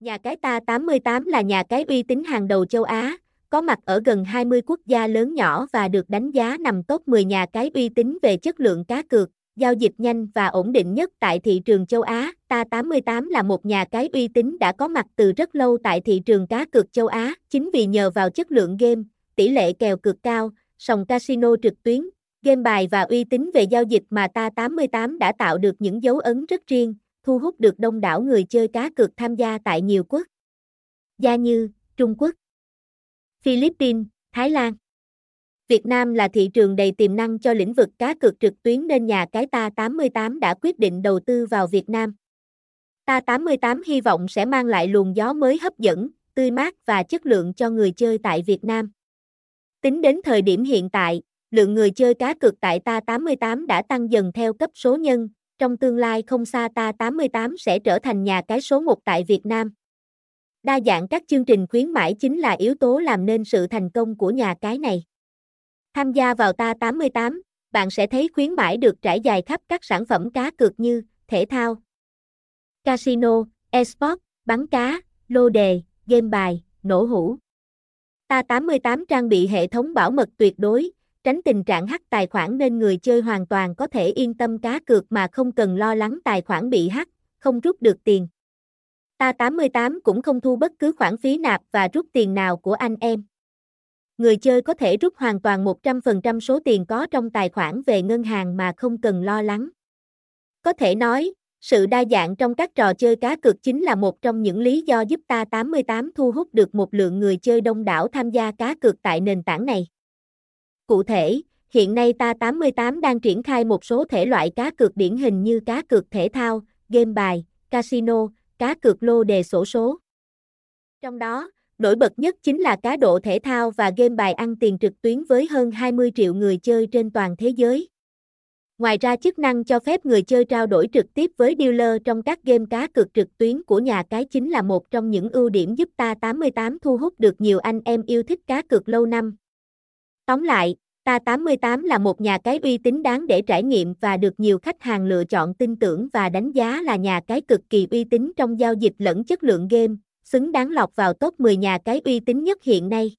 Nhà cái ta 88 là nhà cái uy tín hàng đầu châu Á, có mặt ở gần 20 quốc gia lớn nhỏ và được đánh giá nằm top 10 nhà cái uy tín về chất lượng cá cược, giao dịch nhanh và ổn định nhất tại thị trường châu Á. Ta 88 là một nhà cái uy tín đã có mặt từ rất lâu tại thị trường cá cược châu Á, chính vì nhờ vào chất lượng game, tỷ lệ kèo cược cao, sòng casino trực tuyến, game bài và uy tín về giao dịch mà Ta 88 đã tạo được những dấu ấn rất riêng, thu hút được đông đảo người chơi cá cược tham gia tại nhiều quốc gia như Trung Quốc, Philippines, Thái Lan. Việt Nam là thị trường đầy tiềm năng cho lĩnh vực cá cược trực tuyến nên nhà cái Ta 88 đã quyết định đầu tư vào Việt Nam. Ta 88 hy vọng sẽ mang lại luồng gió mới hấp dẫn, tươi mát và chất lượng cho người chơi tại Việt Nam. Tính đến thời điểm hiện tại, lượng người chơi cá cược tại Ta 88 đã tăng dần theo cấp số nhân, trong tương lai không xa Ta 88 sẽ trở thành nhà cái số 1 tại Việt Nam. Đa dạng các chương trình khuyến mãi chính là yếu tố làm nên sự thành công của nhà cái này. Tham gia vào Ta 88, bạn sẽ thấy khuyến mãi được trải dài khắp các sản phẩm cá cược như thể thao, casino, esports, bắn cá, lô đề, game bài, nổ hũ. Ta 88 trang bị hệ thống bảo mật tuyệt đối, tránh tình trạng hack tài khoản nên người chơi hoàn toàn có thể yên tâm cá cược mà không cần lo lắng tài khoản bị hack, không rút được tiền. Ta 88 cũng không thu bất cứ khoản phí nạp và rút tiền nào của anh em. Người chơi có thể rút hoàn toàn 100% số tiền có trong tài khoản về ngân hàng mà không cần lo lắng. Có thể nói, sự đa dạng trong các trò chơi cá cược chính là một trong những lý do giúp ta 88 thu hút được một lượng người chơi đông đảo tham gia cá cược tại nền tảng này. Cụ thể, hiện nay ta 88 đang triển khai một số thể loại cá cược điển hình như cá cược thể thao, game bài, casino, cá cược lô đề sổ số. Trong đó, nổi bật nhất chính là cá độ thể thao và game bài ăn tiền trực tuyến với hơn 20 triệu người chơi trên toàn thế giới. Ngoài ra chức năng cho phép người chơi trao đổi trực tiếp với dealer trong các game cá cược trực tuyến của nhà cái chính là một trong những ưu điểm giúp ta 88 thu hút được nhiều anh em yêu thích cá cược lâu năm. Tóm lại, Ta 88 là một nhà cái uy tín đáng để trải nghiệm và được nhiều khách hàng lựa chọn tin tưởng và đánh giá là nhà cái cực kỳ uy tín trong giao dịch lẫn chất lượng game, xứng đáng lọt vào top 10 nhà cái uy tín nhất hiện nay.